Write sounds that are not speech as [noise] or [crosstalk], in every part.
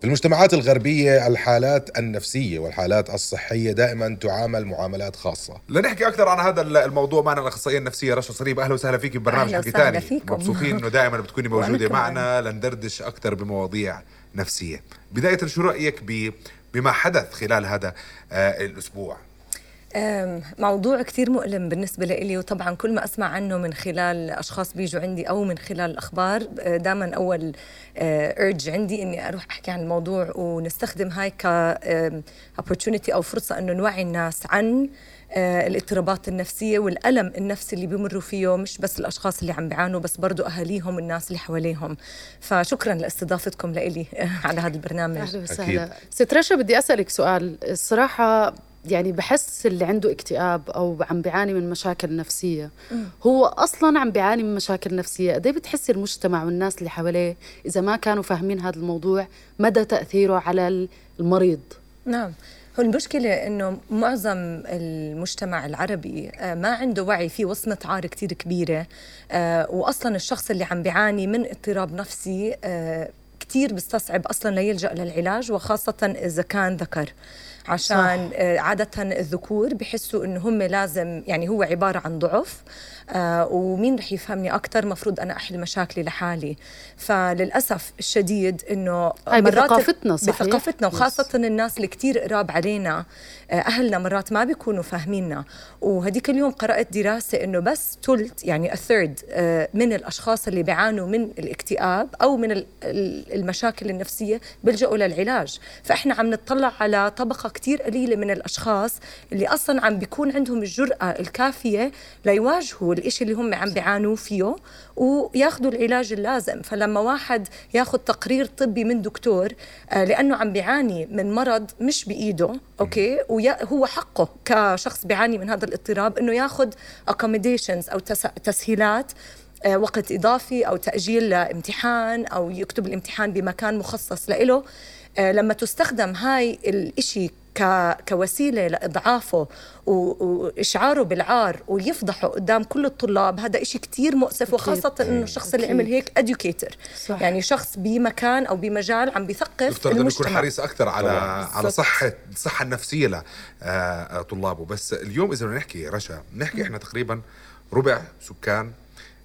في المجتمعات الغربية الحالات النفسية والحالات الصحية دائما تعامل معاملات خاصة. لنحكي أكثر عن هذا الموضوع. معنا الأخصائية النفسية رشا صريب. أهلا وسهلا فيك ببرنامج أهلا حكي وسهلا ثاني. مبسوطين إنه دائما بتكوني كمان. معنا. لندردش أكثر بمواضيع نفسية. بداية شو رأيك ب بما حدث خلال هذا آه الأسبوع؟ أم، موضوع كتير مؤلم بالنسبة لي وطبعا كل ما أسمع عنه من خلال أشخاص بيجوا عندي أو من خلال الأخبار دائما أول أرج عندي إني أروح أحكي عن الموضوع ونستخدم هاي ك opportunity أو فرصة إنه نوعي الناس عن الاضطرابات النفسية والألم النفسي اللي بيمروا فيه مش بس الأشخاص اللي عم بيعانوا بس برضو أهاليهم والناس اللي حواليهم. فشكرا لاستضافتكم لإلي [laughs] على هذا البرنامج. أهلا وسهلا. ست رشا بدي أسألك سؤال. الصراحة يعني بحس اللي عنده اكتئاب أو عم بيعاني من مشاكل نفسية. هو أصلا عم بيعاني من مشاكل نفسية. قد إيه بتحسي المجتمع والناس اللي حواليه إذا ما كانوا فاهمين هذا الموضوع مدى تأثيره على المريض؟ نعم. هو المشكلة إنه معظم المجتمع العربي آه، ما عنده وعي في وصمة عار كتير كبيرة آه، وأصلا الشخص اللي عم بيعاني من اضطراب نفسي آه، كتير بيستصعب أصلا ليلجأ للعلاج وخاصة إذا كان ذكر. عشان آه، عادة الذكور بحسوا إنه هم لازم يعني هو عبارة عن ضعف آه، ومين رح يفهمني أكثر مفروض أنا أحل مشاكلي لحالي. فللأسف الشديد إنه هاي مرات- بثقافتنا، صحيح؟ بثقافتنا. وخاصة الناس اللي كتير قراب علينا آه، أهلنا مرات ما بيكونوا فاهميننا. وهديك اليوم قرأت دراسة إنه بس ثلث يعني الثيرد من الأشخاص اللي بيعانوا من الاكتئاب أو من ال- ال- المشاكل النفسية بيلجأوا للعلاج. فإحنا عم نطلع على طبقة كتير قليلة من الأشخاص اللي أصلا عم بيكون عندهم الجرأة الكافية ليواجهوا الإشي اللي هم عم بيعانوا فيه وياخذوا العلاج اللازم. فلما واحد ياخذ تقرير طبي من دكتور آه، لأنه عم بيعاني من مرض مش بإيده أوكي؟ وهو حقه كشخص بيعاني من هذا الاضطراب إنه ياخذ accommodations أو تس- تسهيلات آه، وقت إضافي أو تأجيل لامتحان أو يكتب الامتحان بمكان مخصص له آه، لما تستخدم هاي الإشي ك... كوسيلة لإضعافه و... وإشعاره بالعار ويفضحه قدام كل الطلاب. هذا إشي كتير مؤسف وخاصة إنه الشخص اللي. عمل هيك educator. صح. يعني شخص بمكان أو بمجال عم بيثقف يفترض انه يكون حريص أكثر على طبعاً. على صحة الصحه النفسية لطلابه بس اليوم إذا بدنا نحكي رشا نحكي إحنا تقريبا ربع سكان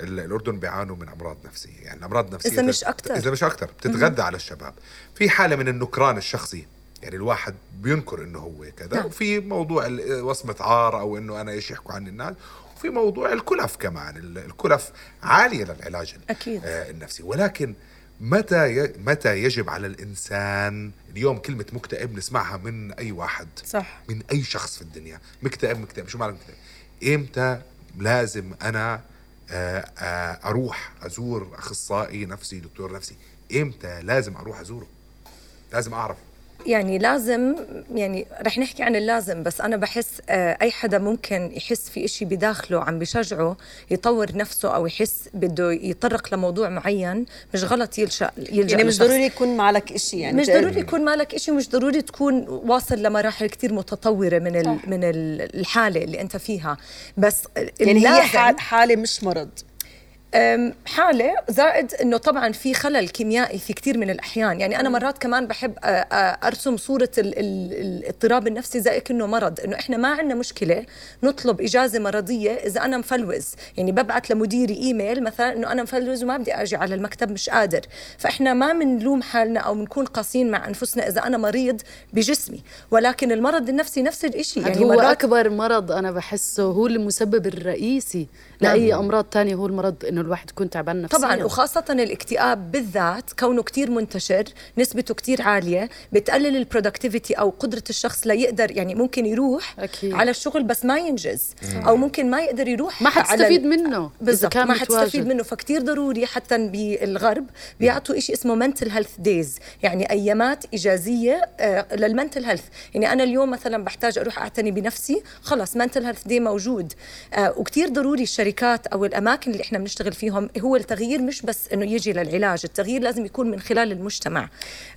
ال- الأردن بيعانوا من أمراض نفسية. يعني الأمراض النفسية إذا مش أكتر. إذا مش أكثر بتتغذى على الشباب. في حالة من النكران الشخصي. يعني الواحد بينكر إنه هو كذا نعم. وفي موضوع وصمة عار أو إنه أنا إيش يحكوا عن الناس وفي موضوع الكلف كمان ال- الكلف عالية للعلاج أكيد. آه، النفسي ولكن متى. متى يجب على الإنسان اليوم كلمة مكتئب نسمعها من أي واحد صح من أي شخص في الدنيا مكتئب مكتئب شو معنى مكتئب إمتى لازم أنا آه، آه، أروح أزور أخصائي نفسي دكتور نفسي إمتى لازم أروح أزوره لازم اعرف يعني لازم يعني رح نحكي عن اللازم بس أنا بحس آه، أي حدا ممكن يحس في إشي بداخله عم بشجعه يطور نفسه أو يحس بده يتطرق لموضوع معين مش غلط يلجأ يلجأ يعني مش. ضروري يكون معك إشي يعني مش ضروري يكون مالك إشي ومش ضروري تكون واصل لمراحل كتير متطورة من ال من ال- الحالة اللي أنت فيها. بس يعني هي حالة مش مرض. حالة زائد إنه طبعا في خلل كيميائي في كثير من الأحيان، يعني أنا مرات كمان بحب أرسم صورة ال- ال- الاضطراب النفسي زي كأنه مرض، إنه إحنا ما عندنا مشكلة نطلب إجازة مرضية إذا أنا مفلوز، يعني ببعث لمديري إيميل مثلا إنه أنا مفلوز وما بدي أجي على المكتب مش قادر، فإحنا ما بنلوم حالنا أو بنكون قاسيين مع أنفسنا إذا أنا مريض بجسمي، ولكن المرض النفسي نفس الشيء يعني هو مرات أكبر مرض أنا بحسه هو المسبب الرئيسي لأي أمراض تانية هو المرض إنه الواحد يكون تعبان نفسيا. طبعا وخاصة الاكتئاب بالذات كونه كتير منتشر نسبته كتير عالية بتقلل ال productivity أو قدرة الشخص ليقدر يعني ممكن يروح أكيد. على الشغل بس ما ينجز أو ممكن ما يقدر يروح ما على حتستفيد ال- منه بالضبط ما حتستفيد. منه. فكتير ضروري حتى بالغرب بيعطوا إشي اسمه mental health days يعني أيامات إجازية آه، لل mental health يعني أنا اليوم مثلا بحتاج أروح أعتني بنفسي خلص mental health day موجود. آه، وكتير ضروري الشركات أو الأماكن اللي إحنا بنشتغل نشتغل فيهم هو التغيير مش بس إنه يجي للعلاج التغيير لازم يكون من خلال المجتمع.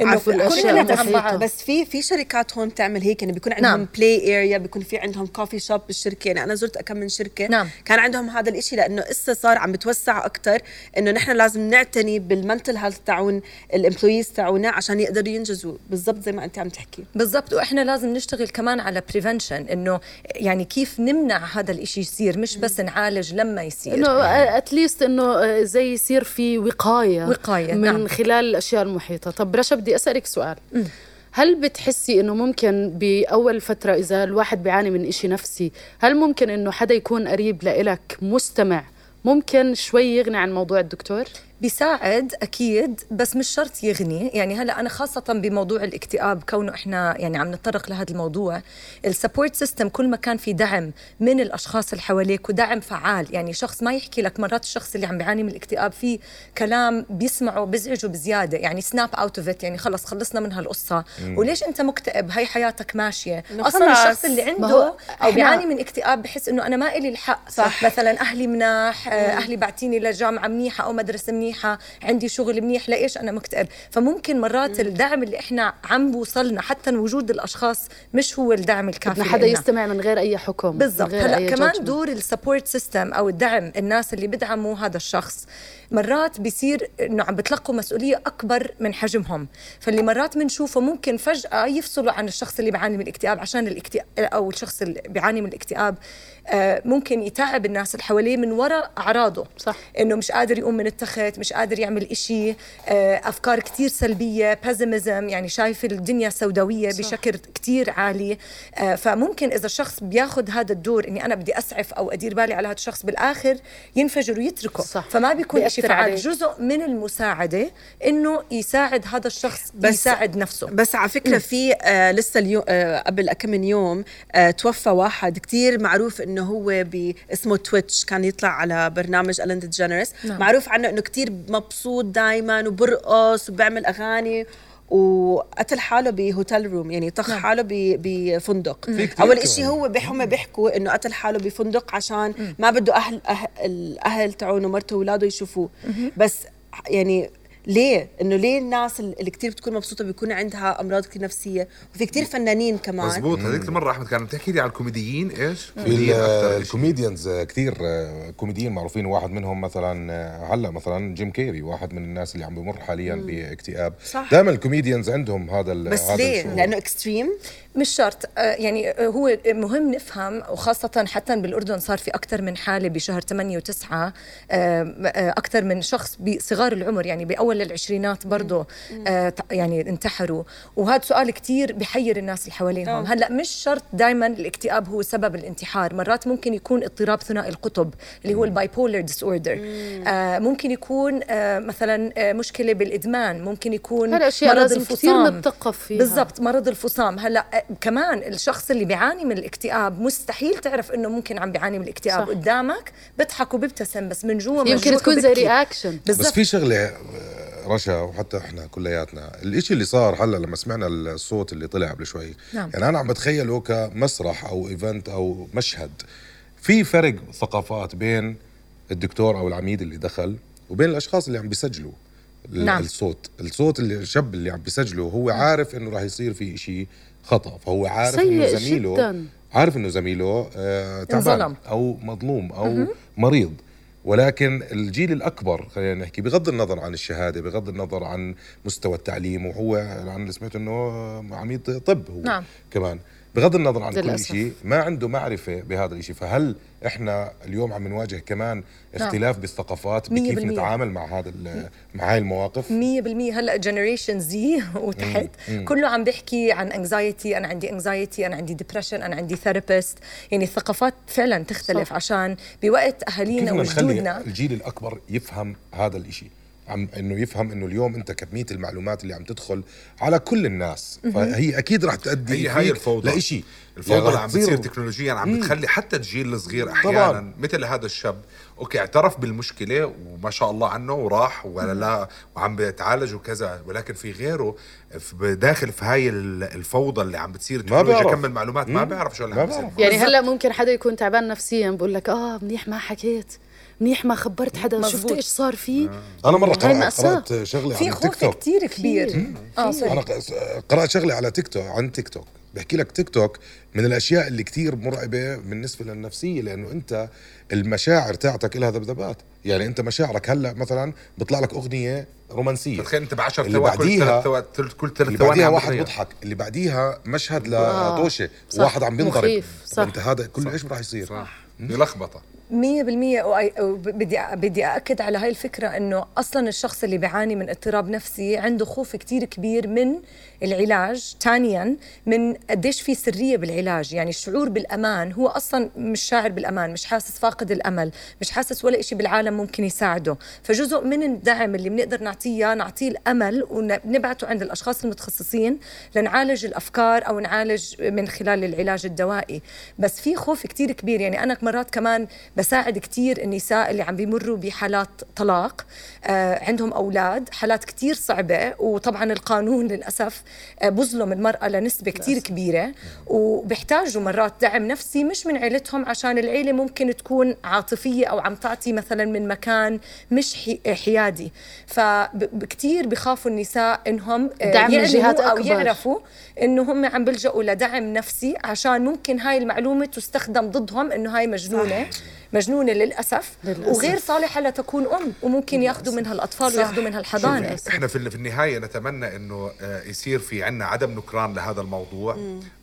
إنه كلنا بعض بس في في شركات هون بتعمل هيك يعني بيكون عندهم نعم. play area بيكون في عندهم coffee shop بالشركة. يعني أنا زرت كم من شركة. نعم. كان عندهم هذا الإشي لأنه إسا صار عم بتوسع أكثر إنه نحن لازم نعتني بال mental health تاعون ال employees تاعونا عشان يقدروا ينجزوا. بالضبط زي ما أنت عم تحكي. بالضبط. وإحنا لازم نشتغل كمان على prevention إنه يعني كيف نمنع هذا الإشي يصير. مش بس نعالج لما يصير. إنه at least إنه زي يصير في وقاية وقاية، من نعم. خلال الأشياء المحيطة. طب رشا بدي أسألك سؤال. هل بتحسي إنه ممكن بأول فترة إذا الواحد بيعاني من إشي نفسي هل ممكن إنه حدا يكون قريب لإلك مستمع؟ ممكن شوي يغني عن موضوع الدكتور؟ بيساعد أكيد بس مش شرط يغني. يعني هلأ أنا خاصة بموضوع الاكتئاب كونه إحنا يعني عم نتطرق لهذا الموضوع ال support system كل ما كان في دعم من الأشخاص اللي حواليك ودعم فعال. يعني شخص ما يحكي لك مرات الشخص اللي عم بيعاني من الاكتئاب في كلام بيسمعه بيزعجه بزيادة. يعني snap out of يعني خلص خلصنا من هالقصة. وليش أنت مكتئب؟ هي حياتك ماشية. أصلا. الشخص اللي عنده أو بيعاني من اكتئاب بحس إنه أنا ما إلي الحق. صح. مثلا أهلي مناح أهلي بعتيني لجامعة منيحة أو مدرسة منيحة. عندي شغل منيح لإيش أنا مكتئب فممكن مرات الدعم اللي إحنا عم بوصلنا حتى وجود الأشخاص مش هو الدعم الكافي بدنا حدا. يستمع من غير أي حكم بالضبط هلأ كمان judgment. دور ال support system أو الدعم الناس اللي بدعموا هذا الشخص مرات بيصير إنه عم بتلقوا مسؤولية أكبر من حجمهم فاللي مرات بنشوفه ممكن فجأة يفصلوا عن الشخص اللي بيعاني من الاكتئاب عشان الاكتئاب أو الشخص اللي بيعاني من الاكتئاب آه، ممكن يتعب الناس اللي حواليه من وراء أعراضه صح. إنه مش قادر يقوم من التخت مش قادر يعمل إشي آه، أفكار كتير سلبية بازمزم يعني شايف الدنيا سوداوية صح. بشكل كتير عالي آه، فممكن إذا الشخص بياخذ هذا الدور إني أنا بدي أسعف أو أدير بالي على هذا الشخص بالآخر ينفجر ويتركه صح. فما بيكون بيأثر عليه. جزء من المساعدة إنه يساعد هذا الشخص بس- يساعد نفسه. بس على فكرة في آه لسه اليوم آه قبل كم من يوم آه توفى واحد كتير معروف إنه هو اسمه تويتش كان يطلع على برنامج الين ديجنرس نعم. معروف عنه إنه كتير مبسوط دائما وبرقص وبيعمل أغاني. وقتل حاله ب hotel room يعني طخ نعم. حاله بفندق أول. إشي هو بهم بيحكوا إنه قتل حاله بفندق عشان ما بده أهل, أهل الأهل تاعونه ومرته واولاده يشوفوه بس يعني ليه؟ إنه ليه الناس اللي كتير بتكون مبسوطة بيكون عندها أمراض كتير نفسية وفي كتير فنانين كمان مزبوط هذيك المره أحمد كان بتحكي لي على الكوميديين إيش؟ ال comedians كثير كوميديين معروفين واحد منهم مثلا آه، هلا مثلا جيم كيري واحد من الناس اللي عم بمر حاليا باكتئاب صح. دائما ال comedians عندهم هذا ال- بس هذا ليه؟ الشعور. لأنه extreme مش شرط آه، يعني آه، هو مهم نفهم وخاصة حتى بالأردن صار في أكثر من حالة بشهر 8 و9 أكثر من شخص بصغار العمر يعني بأول العشرينات برضه آه، يعني انتحروا. وهذا سؤال كتير بحير الناس اللي حواليهم آه. هلأ مش شرط دائما الاكتئاب هو سبب الانتحار. مرات ممكن يكون اضطراب ثنائي القطب اللي هو ال bipolar disorder ممكن يكون آه، مثلا آه، مشكلة بالإدمان. ممكن يكون مرض كثير الفصام. بالضبط مرض الفصام. هلأ آه، كمان الشخص اللي بيعاني من الاكتئاب مستحيل تعرف إنه ممكن عم بيعاني من الاكتئاب صح. قدامك. بضحك وبيبتسم بس من جوا يمكن تكون زي. reaction بس في شغلة آه، رشا وحتى إحنا كلياتنا الإشي اللي صار هلأ لما سمعنا الصوت اللي طلع قبل شوي نعم. يعني أنا عم بتخيله كمسرح أو event أو مشهد في فرق ثقافات بين الدكتور أو العميد اللي دخل وبين الأشخاص اللي عم بيسجلوا نعم. الصوت الصوت اللي الشاب اللي عم بيسجله هو عارف إنه راح يصير في إشي خطأ فهو عارف إنه زميله جداً. عارف إنه زميله آه تعبان. أو مظلوم أو مريض ولكن الجيل الأكبر خلينا نحكي بغض النظر عن الشهادة بغض النظر عن مستوى التعليم وهو أنا اللي سمعت إنه عميد طب هو نعم. كمان بغض النظر عن كل. شيء ما عنده معرفة بهذا الشيء فهل إحنا اليوم عم نواجه كمان اختلاف بالثقافات نعم. مية بكيف بالمية. نتعامل مع هذا مع هاي المواقف 100% هلأ جنريشن زي [laughs] وتحت كله عم بيحكي عن anxiety أنا عندي anxiety أنا عندي depression أنا عندي therapist يعني الثقافات فعلا تختلف صح. عشان بوقت أهالينا وجدودنا الجيل الأكبر يفهم هذا الإشي عم إنه يفهم إنه اليوم أنت كمية المعلومات اللي عم تدخل على كل الناس. فهي أكيد رح تؤدي هي هاي الفوضى. لإشي. الفوضى يعني اللي عم تصير- بتصير تكنولوجيا عم بتخلي حتى الجيل الصغير أحيانا طبعاً. مثل هذا الشاب okay اعترف بالمشكلة وما شاء الله عنه وراح ولا لا وعم بيتعالج وكذا ولكن في غيره في- داخل في هاي ال- الفوضى اللي عم بتصير التكنولوجيا بيعرف. كم المعلومات ما بيعرف شو اللي عم بيصير. يعني هلا ممكن حدا يكون تعبان نفسيا بقول لك آه منيح ما حكيت. منيح ما خبرت حدا شفت. إيش صار فيه؟ أنا مرة هاي قرأت شغله في عن خوف تيك توك كثير كبير آه sorry أنا قرأت شغله على تيك توك عن تيك توك بحكي لك تيك توك من الأشياء اللي كتير مرعبة بالنسبة للنفسية لأنه أنت المشاعر تاعتك لها ذبذبات. يعني أنت مشاعرك هلأ مثلا بيطلع لك أغنية رومانسية. تخيل أنت ب 10 اللي ثواني كل بعديها- ثلاث ثواني كل ثلاث اللي ثواني بعديها واحد. بيضحك. اللي بعديها مشهد آه. لطوشه صح. واحد عم بينضرب. انت هذا كله إيش راح يصير؟ صح. لخبطه مية بالمية. وبدي بدي أأكد على هاي الفكرة أنه أصلا الشخص اللي بيعاني من اضطراب نفسي عنده خوف كتير كبير من العلاج. ثانيا من قديش في سرية بالعلاج. يعني الشعور بالأمان هو أصلا مش شاعر بالأمان مش حاسس فاقد الأمل مش حاسس ولا إشي بالعالم ممكن يساعده. فجزء من الدعم اللي بنقدر نعطيه نعطيه الأمل ونبعته عند الأشخاص المتخصصين لنعالج الأفكار أو نعالج من خلال العلاج الدوائي. بس في خوف كتير كبير. يعني أنا مرات كمان بساعد كتير النساء اللي عم بيمروا بحالات طلاق. آه عندهم أولاد حالات كتير صعبة وطبعا القانون للأسف آه بظلم المرأة لنسبة كتير كبيرة وبيحتاجوا مرات دعم نفسي مش من عيلتهم عشان العيلة ممكن تكون عاطفية أو عم تعطي مثلا من مكان مش حي- حيادي. فكتير بخافوا النساء إنهم آه، دعم من جهات أكبر. يعرفوا إنه هم عم بيلجأوا لدعم نفسي عشان ممكن هاي المعلومة تستخدم ضدهم إنه هاي مجنونة. مجنونة للأسف, للأسف. وغير صالحة لتكون أم وممكن ياخذوا منها الأطفال وياخذوا منها الحضانة. شوف، إحنا في في النهاية نتمنى إنه آه، يصير في عنا عدم نكران لهذا الموضوع.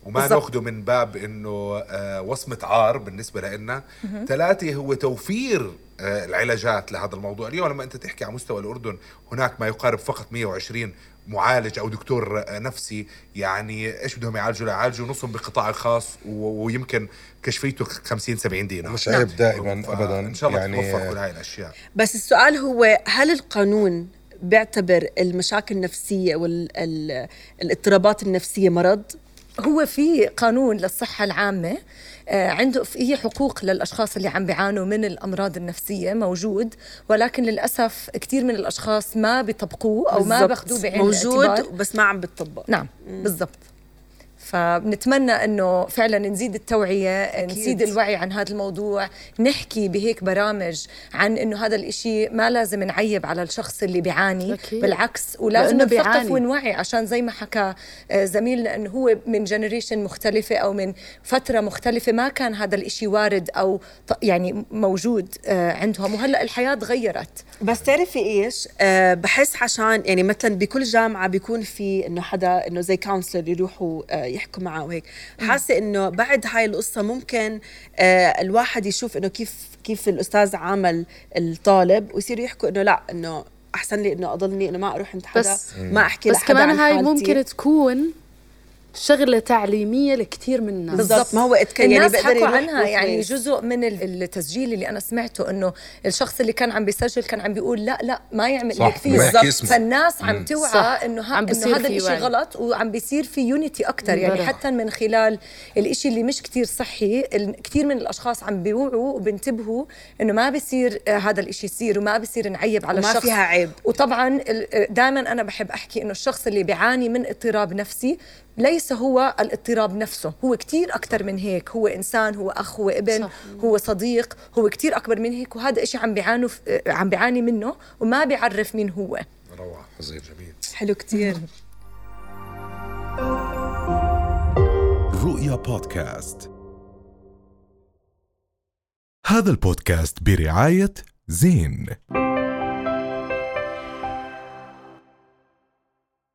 وما بالضبط. ناخده من باب إنه آه، وصمة عار بالنسبة لنا ثلاثة هو توفير العلاجات لهذا الموضوع. اليوم لما أنت تحكي على مستوى الأردن هناك ما يقارب فقط 120 معالج أو دكتور آه، نفسي. يعني إيش بدهم يعالجوا؟ يعالجوا نصهم بالقطاع الخاص ويمكن كشفيته 50 70 دينار. مش عيب دائما ف- ابدا. إن شاء الله يعني توفر كل هاي الأشياء. بس السؤال هو هل القانون بيعتبر المشاكل النفسية والاضطرابات النفسية مرض؟ هو في قانون للصحة العامة آه، عنده في حقوق للأشخاص اللي عم بيعانوا من الأمراض النفسية موجود ولكن للأسف كثير من الأشخاص ما بيطبقوه أو ما. باخذوه بعين موجود الاعتبار. بس ما عم بتطبق. نعم بالضبط. فبنتمنى إنه فعلا نزيد التوعية نزيد الوعي عن هذا الموضوع نحكي بهيك برامج عن إنه هذا الإشي ما لازم نعيب على الشخص اللي بيعاني أكيد. بالعكس ولازم نثقف. ونوعي عشان زي ما حكى آه، زميلنا إنه هو من generation مختلفة أو من فترة مختلفة ما كان هذا الإشي وارد أو يعني موجود آه، عندهم وهلأ الحياة تغيرت بس تعرفي إيش؟ أه بحس عشان يعني مثلا بكل جامعة بيكون في إنه حدا إنه زي counselor يروحوا أه يحكوا معه وهيك، حاسة إنه بعد هاي القصة ممكن أه الواحد يشوف إنه كيف كيف الأستاذ عامل الطالب ويصير يحكوا إنه لأ إنه أحسن لي إنه أضلني إنه ما أروح عند حدا ما أحكي بس لحدا كمان عن هاي حالتي. ممكن تكون شغلة تعليمية لكثير من الناس بالضبط ما هو اتك- يعني الناس بقدر عنها يعني. جزء من ال- التسجيل اللي أنا سمعته إنه الشخص اللي كان عم بيسجل كان عم بيقول لا لا ما يعمل صح، هيك فيه ما اسمه. فالناس عم توعى. إنه هذا الشيء. غلط وعم بيصير في يونيتي أكثر يعني. حتى من خلال الإشي اللي مش كتير صحي كتير من الأشخاص عم بيوعوا وبنتبهوا إنه ما بيصير آه، هذا الإشي يصير وما بيصير نعيب على وما الشخص فيها عيب. وطبعا دائما أنا بحب أحكي إنه الشخص اللي بيعاني من اضطراب نفسي ليس هو الاضطراب نفسه. هو كتير أكثر من هيك. هو إنسان هو أخ هو ابن صح. هو صديق هو كتير أكبر من هيك. وهذا إشي عم بيعانوا ف- عم بيعاني منه وما بيعرف مين هو. روعة. عظيم جميل. حلو كتير. رؤيا بودكاست. هذا البودكاست برعاية زين.